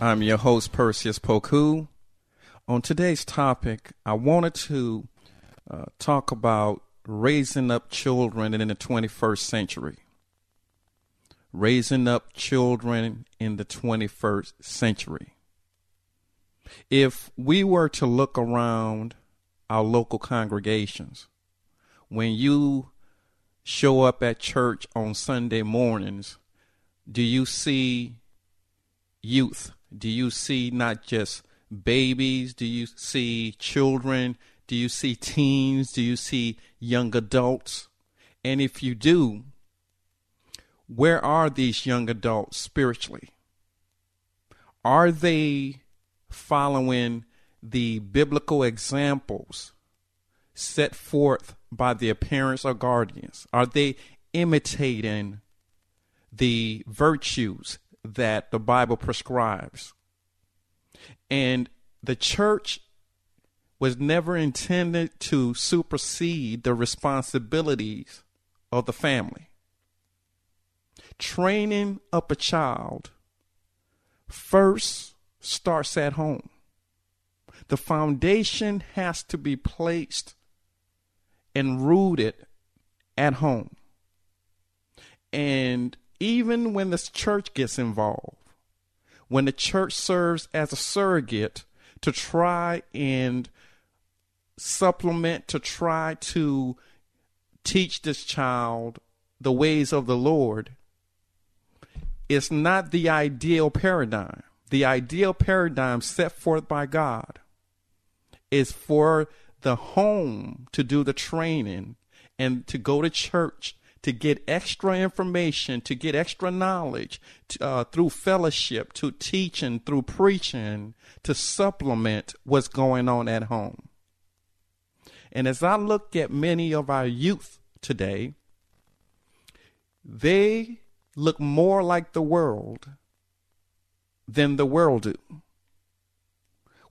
I'm your host, Perseus Poku. On today's topic, I wanted to uh, talk about raising up children in the 21st century. Raising up children in the 21st century. If we were to look around our local congregations, when you show up at church on Sunday mornings, do you see youth do you see not just babies? Do you see children? Do you see teens? Do you see young adults? And if you do, where are these young adults spiritually? Are they following the biblical examples set forth by their parents or guardians? Are they imitating the virtues that the Bible prescribes. And the church was never intended to supersede the responsibilities of the family. Training up a child first starts at home. The foundation has to be placed and rooted at home. And even when the church gets involved, when the church serves as a surrogate to try and supplement, to try to teach this child the ways of the Lord, it's not the ideal paradigm. The ideal paradigm set forth by God is for the home to do the training and to go to church to get extra information, to get extra knowledge uh, through fellowship, to teaching, through preaching, to supplement what's going on at home. And as I look at many of our youth today, they look more like the world than the world do.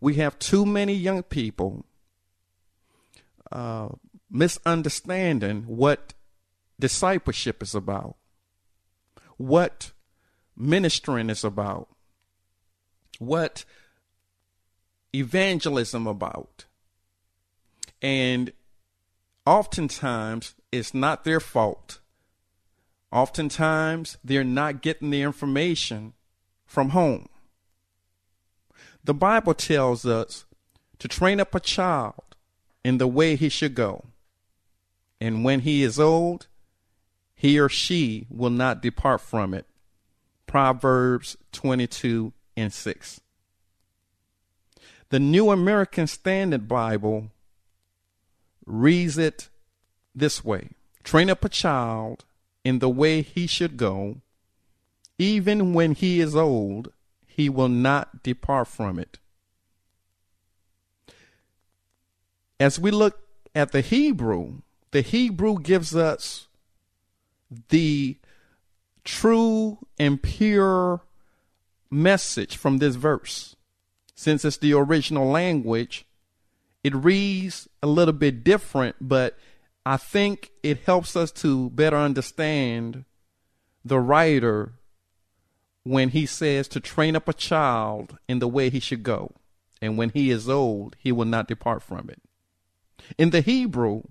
We have too many young people uh, misunderstanding what discipleship is about, what ministering is about, what evangelism about. And oftentimes it's not their fault. Oftentimes they're not getting the information from home. The Bible tells us to train up a child in the way he should go. And when he is old, he or she will not depart from it. Proverbs 22 and 6. The New American Standard Bible reads it this way Train up a child in the way he should go. Even when he is old, he will not depart from it. As we look at the Hebrew, the Hebrew gives us the true and pure message from this verse. Since it's the original language, it reads a little bit different, but I think it helps us to better understand the writer when he says to train up a child in the way he should go, and when he is old, he will not depart from it. In the Hebrew,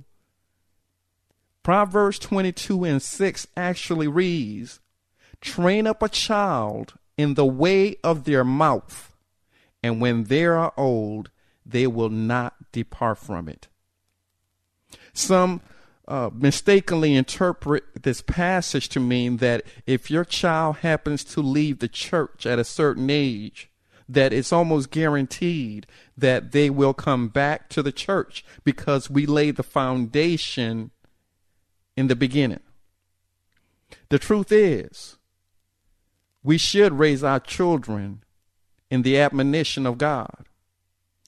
Proverbs 22 and 6 actually reads, Train up a child in the way of their mouth, and when they are old, they will not depart from it. Some uh, mistakenly interpret this passage to mean that if your child happens to leave the church at a certain age, that it's almost guaranteed that they will come back to the church because we lay the foundation in the beginning. The truth is, we should raise our children in the admonition of God.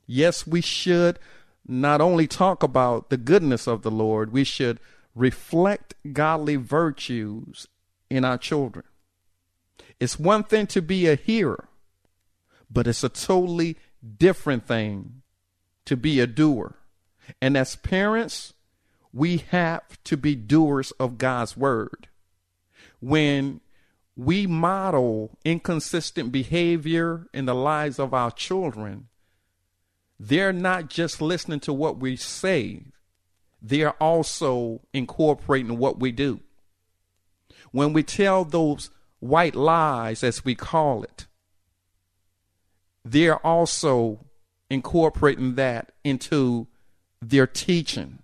Yes, we should not only talk about the goodness of the Lord, we should reflect godly virtues in our children. It's one thing to be a hearer, but it's a totally different thing to be a doer. And as parents, we have to be doers of God's word. When we model inconsistent behavior in the lives of our children, they're not just listening to what we say, they're also incorporating what we do. When we tell those white lies, as we call it, they're also incorporating that into their teaching.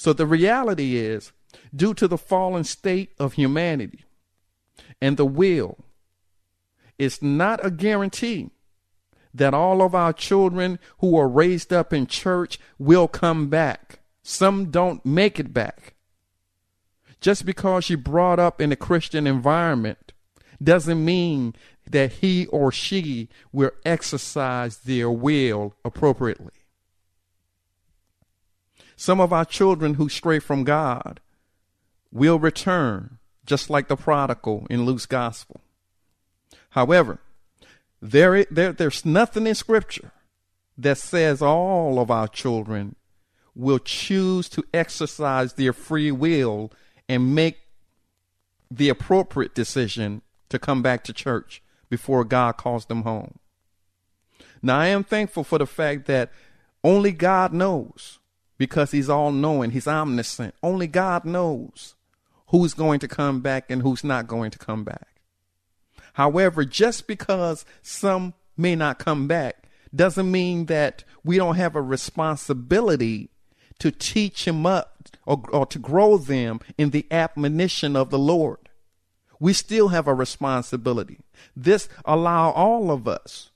So the reality is, due to the fallen state of humanity and the will, it's not a guarantee that all of our children who are raised up in church will come back. Some don't make it back. Just because you brought up in a Christian environment doesn't mean that he or she will exercise their will appropriately. Some of our children who stray from God will return, just like the prodigal in Luke's gospel. However, there, there, there's nothing in Scripture that says all of our children will choose to exercise their free will and make the appropriate decision to come back to church before God calls them home. Now, I am thankful for the fact that only God knows because He's all knowing, He's omniscient. Only God knows who's going to come back and who's not going to come back. However, just because some may not come back doesn't mean that we don't have a responsibility to teach them up or, or to grow them in the admonition of the Lord. We still have a responsibility. This allow all of us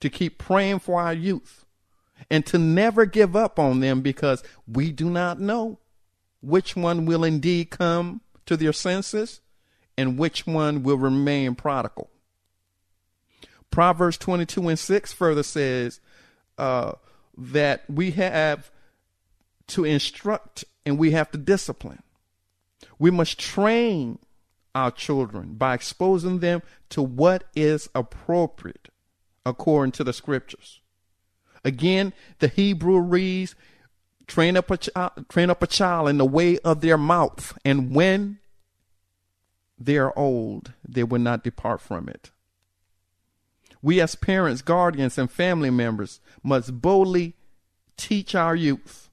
to keep praying for our youth and to never give up on them because we do not know which one will indeed come to their senses and which one will remain prodigal. Proverbs 22 and 6 further says uh, that we have to instruct and we have to discipline. We must train our children by exposing them to what is appropriate according to the scriptures. Again, the Hebrew reads, train up a, child, train up a child in the way of their mouth, and when they are old, they will not depart from it. We, as parents, guardians, and family members, must boldly teach our youth.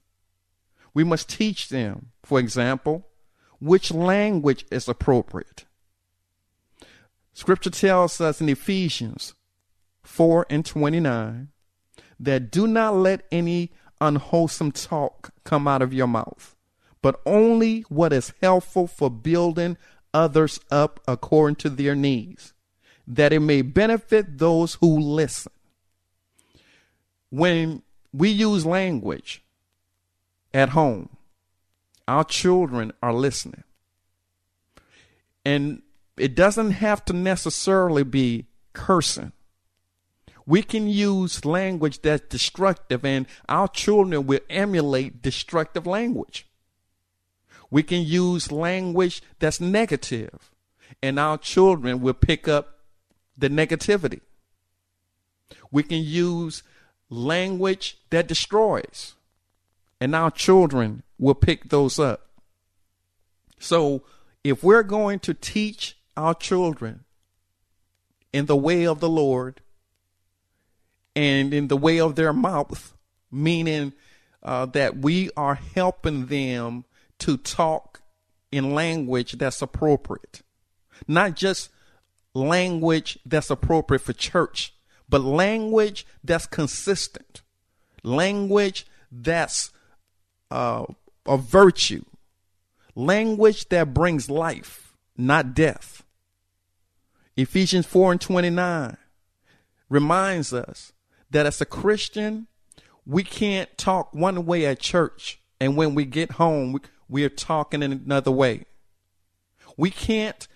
We must teach them, for example, which language is appropriate. Scripture tells us in Ephesians 4 and 29 that do not let any unwholesome talk come out of your mouth, but only what is helpful for building others up according to their needs, that it may benefit those who listen. When we use language at home, our children are listening. And it doesn't have to necessarily be cursing. We can use language that's destructive, and our children will emulate destructive language. We can use language that's negative, and our children will pick up the negativity. We can use language that destroys, and our children will pick those up. So, if we're going to teach our children in the way of the Lord and in the way of their mouth, meaning uh, that we are helping them to talk in language that's appropriate, not just language that's appropriate for church, but language that's consistent, language that's uh, a virtue, language that brings life, not death. Ephesians 4 and 29 reminds us that as a Christian, we can't talk one way at church, and when we get home, we, we are talking in another way. We can't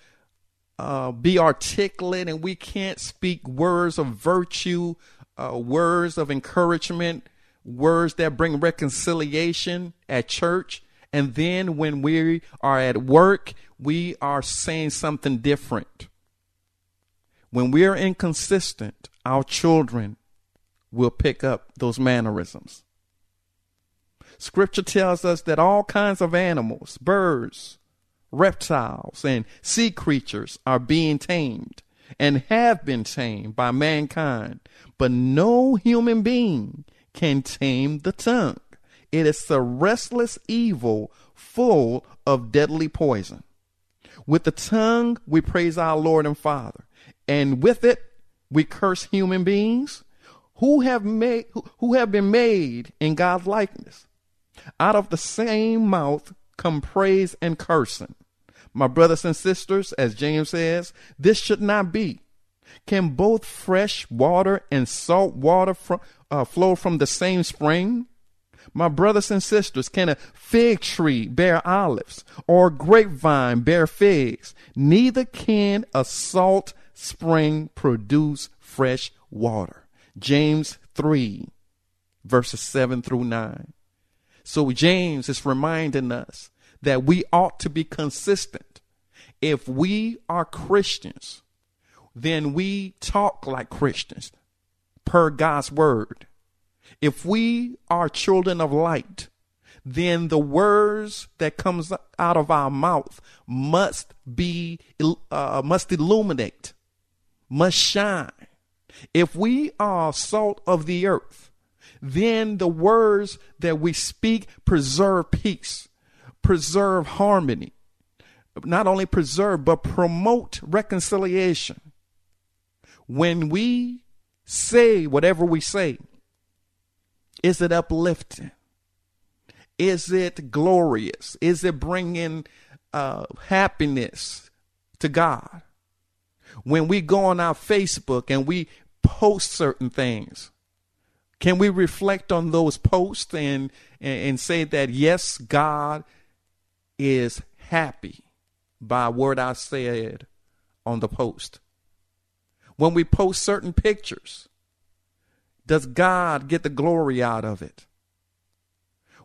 uh, be articulate and we can't speak words of virtue, uh, words of encouragement, words that bring reconciliation at church. And then when we are at work, we are saying something different. When we are inconsistent, our children will pick up those mannerisms. Scripture tells us that all kinds of animals, birds, reptiles, and sea creatures are being tamed and have been tamed by mankind, but no human being can tame the tongue. It is a restless evil full of deadly poison. With the tongue, we praise our Lord and Father, and with it, we curse human beings who have made who have been made in God's likeness. Out of the same mouth come praise and cursing. My brothers and sisters, as James says, this should not be. Can both fresh water and salt water uh, flow from the same spring? My brothers and sisters, can a fig tree bear olives or a grapevine bear figs? Neither can a salt spring produce fresh water. James 3, verses 7 through 9. So James is reminding us that we ought to be consistent. If we are Christians, then we talk like Christians per God's word. If we are children of light, then the words that comes out of our mouth must be uh, must illuminate, must shine. If we are salt of the earth, then the words that we speak preserve peace, preserve harmony, not only preserve, but promote reconciliation. When we say whatever we say, is it uplifting? Is it glorious? Is it bringing uh, happiness to God? When we go on our Facebook and we post certain things, can we reflect on those posts and, and, say that, yes, God is happy by what I said on the post? When we post certain pictures, does God get the glory out of it?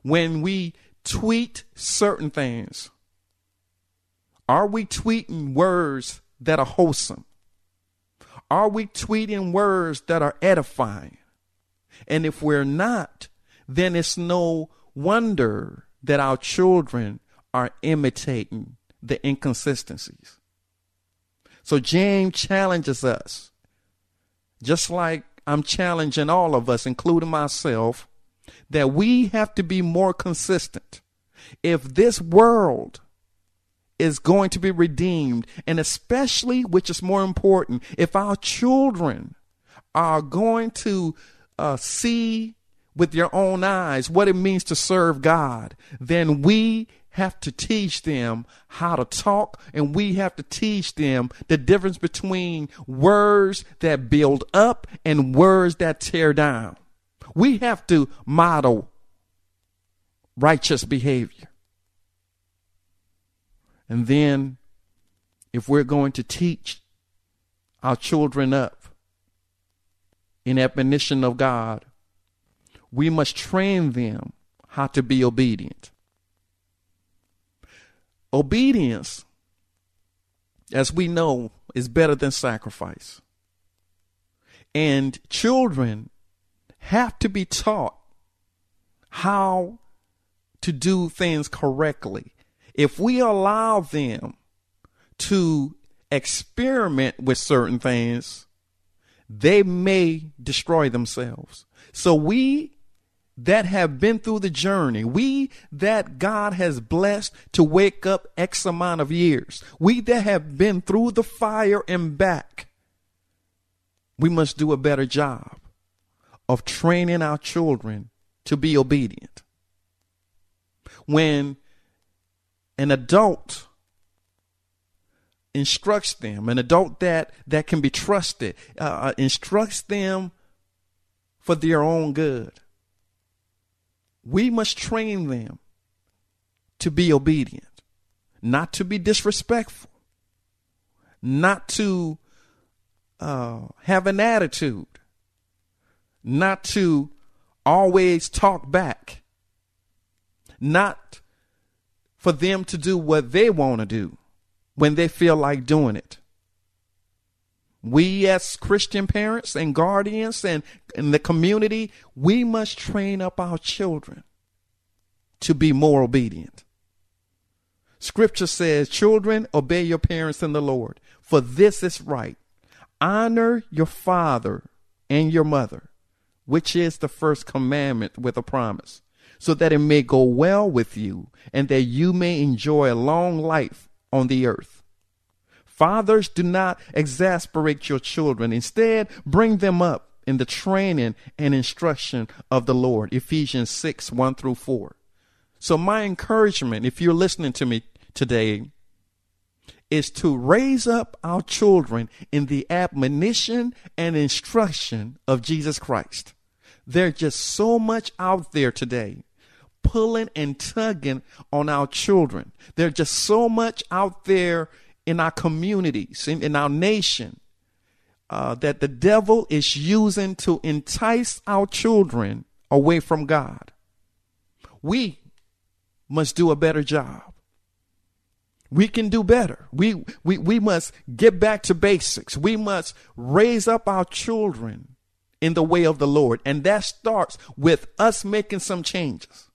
When we tweet certain things, are we tweeting words that are wholesome? Are we tweeting words that are edifying? And if we're not, then it's no wonder that our children are imitating the inconsistencies. So James challenges us, just like I'm challenging all of us, including myself, that we have to be more consistent. If this world is going to be redeemed, and especially, which is more important, if our children are going to uh, see with their own eyes what it means to serve God, then we have to teach them how to talk and we have to teach them the difference between words that build up and words that tear down. We have to model righteous behavior. And then, if we're going to teach our children up in admonition of God, we must train them how to be obedient. Obedience, as we know, is better than sacrifice. And children have to be taught how to do things correctly. If we allow them to experiment with certain things, they may destroy themselves. So we that have been through the journey, we that God has blessed to wake up X amount of years, we that have been through the fire and back, we must do a better job of training our children to be obedient. When an adult instructs them, an adult that, that can be trusted, uh, uh, instructs them for their own good. We must train them to be obedient, not to be disrespectful, not to uh, have an attitude, not to always talk back, not for them to do what they want to do when they feel like doing it. We as Christian parents and guardians and in the community, we must train up our children to be more obedient. Scripture says, Children, obey your parents in the Lord, for this is right. Honor your father and your mother, which is the first commandment with a promise, so that it may go well with you and that you may enjoy a long life on the earth. Fathers, do not exasperate your children. Instead, bring them up in the training and instruction of the Lord. Ephesians 6 1 through 4. So, my encouragement, if you're listening to me today, is to raise up our children in the admonition and instruction of Jesus Christ. There's just so much out there today pulling and tugging on our children. There's just so much out there in our communities, in, in our nation, uh, that the devil is using to entice our children away from God. We must do a better job. We can do better. We, we, we must get back to basics. We must raise up our children in the way of the Lord. And that starts with us making some changes.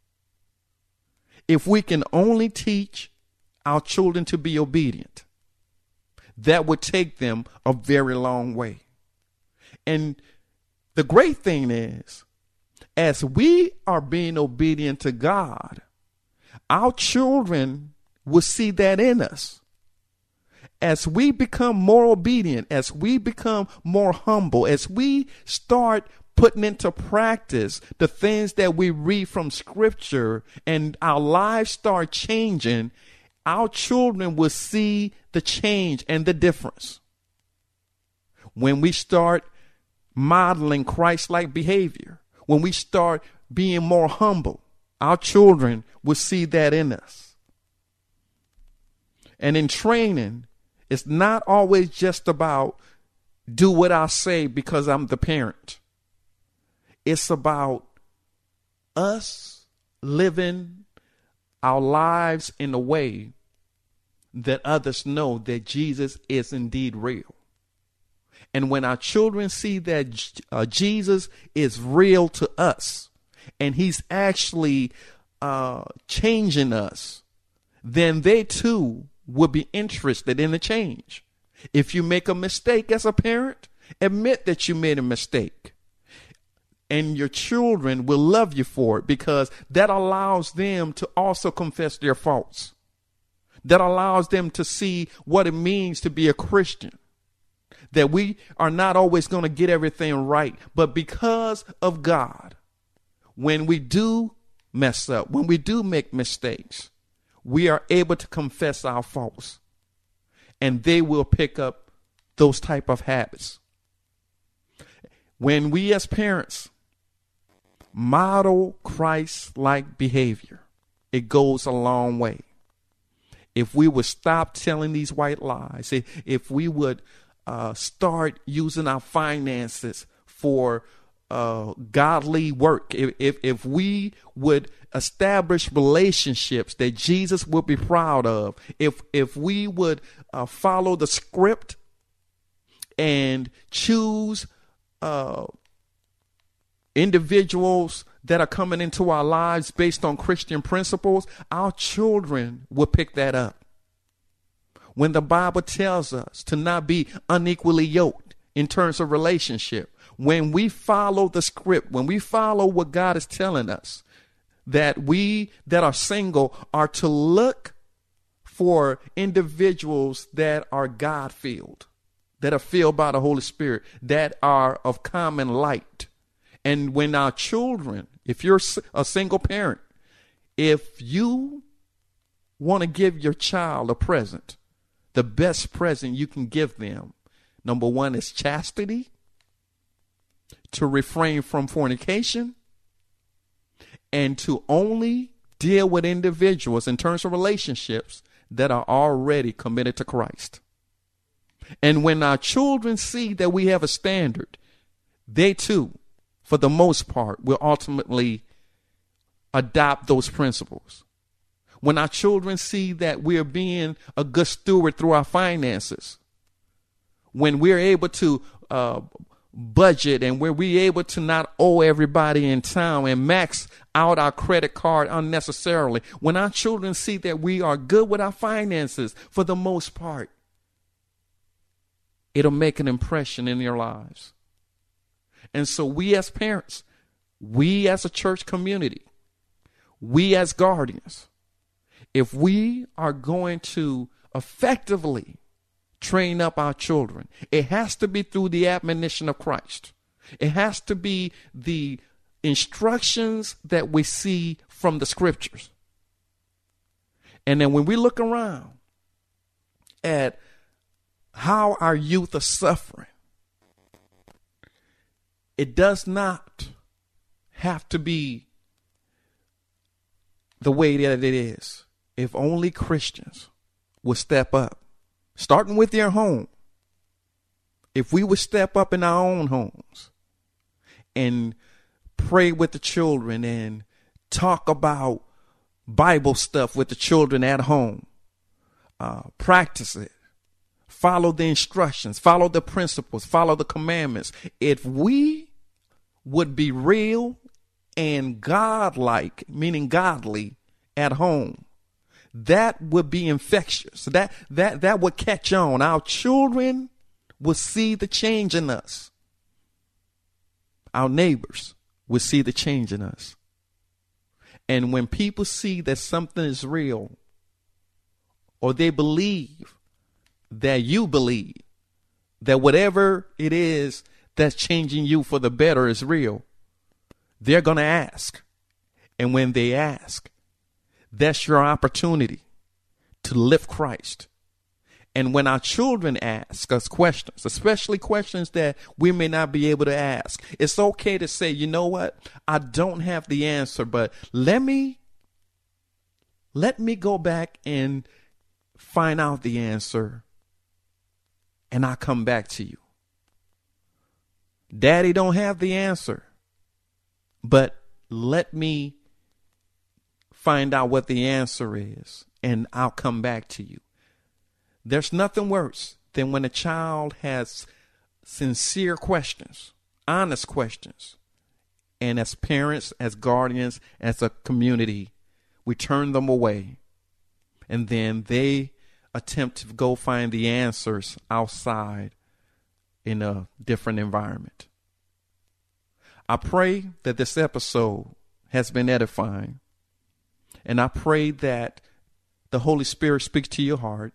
If we can only teach our children to be obedient, that would take them a very long way. And the great thing is, as we are being obedient to God, our children will see that in us. As we become more obedient, as we become more humble, as we start putting into practice the things that we read from scripture and our lives start changing, our children will see the change and the difference. When we start modeling Christ like behavior, when we start being more humble, our children will see that in us. And in training, it's not always just about do what I say because I'm the parent. It's about us living our lives in a way that others know that Jesus is indeed real. And when our children see that uh, Jesus is real to us and he's actually uh, changing us, then they too will be interested in the change. If you make a mistake as a parent, admit that you made a mistake. And your children will love you for it because that allows them to also confess their faults that allows them to see what it means to be a Christian. That we are not always going to get everything right, but because of God, when we do mess up, when we do make mistakes, we are able to confess our faults and they will pick up those type of habits. When we as parents model Christ like behavior, it goes a long way if we would stop telling these white lies, if we would uh, start using our finances for uh, godly work, if, if, if we would establish relationships that Jesus would be proud of, if if we would uh, follow the script and choose uh, individuals that are coming into our lives based on Christian principles, our children will pick that up. When the Bible tells us to not be unequally yoked in terms of relationship, when we follow the script, when we follow what God is telling us, that we that are single are to look for individuals that are God filled, that are filled by the Holy Spirit, that are of common light. And when our children if you're a single parent, if you want to give your child a present, the best present you can give them, number one is chastity, to refrain from fornication, and to only deal with individuals in terms of relationships that are already committed to Christ. And when our children see that we have a standard, they too, for the most part, will ultimately adopt those principles. When our children see that we're being a good steward through our finances, when we're able to uh, budget and where we're able to not owe everybody in town and max out our credit card unnecessarily, when our children see that we are good with our finances for the most part, it'll make an impression in their lives. And so, we as parents, we as a church community, we as guardians, if we are going to effectively train up our children. It has to be through the admonition of Christ. It has to be the instructions that we see from the scriptures. And then when we look around at how our youth are suffering, it does not have to be the way that it is. If only Christians would step up starting with their home. If we would step up in our own homes and pray with the children and talk about Bible stuff with the children at home, uh, practice it, follow the instructions, follow the principles, follow the commandments. If we would be real and godlike, meaning godly, at home, that would be infectious. That that that would catch on. Our children will see the change in us. Our neighbors will see the change in us. And when people see that something is real, or they believe that you believe that whatever it is that's changing you for the better is real, they're going to ask. And when they ask, that's your opportunity to lift Christ. And when our children ask us questions, especially questions that we may not be able to ask, it's okay to say, you know what? I don't have the answer, but let me let me go back and find out the answer and I'll come back to you. Daddy don't have the answer, but let me find out what the answer is, and I'll come back to you. There's nothing worse than when a child has sincere questions, honest questions. And as parents, as guardians, as a community, we turn them away. And then they attempt to go find the answers outside in a different environment. I pray that this episode has been edifying and I pray that the Holy Spirit speaks to your heart,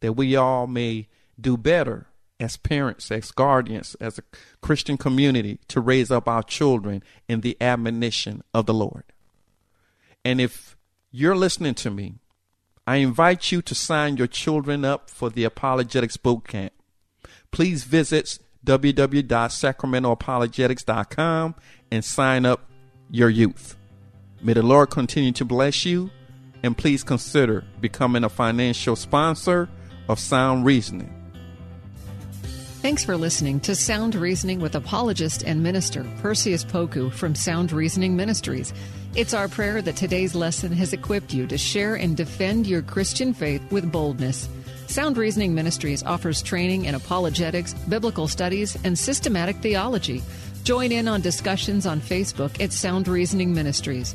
that we all may do better as parents, as guardians, as a Christian community to raise up our children in the admonition of the Lord. And if you're listening to me, I invite you to sign your children up for the Apologetics Boot Camp. Please visit www.sacramentoapologetics.com and sign up your youth. May the Lord continue to bless you, and please consider becoming a financial sponsor of Sound Reasoning. Thanks for listening to Sound Reasoning with apologist and minister Perseus Poku from Sound Reasoning Ministries. It's our prayer that today's lesson has equipped you to share and defend your Christian faith with boldness. Sound Reasoning Ministries offers training in apologetics, biblical studies, and systematic theology. Join in on discussions on Facebook at Sound Reasoning Ministries.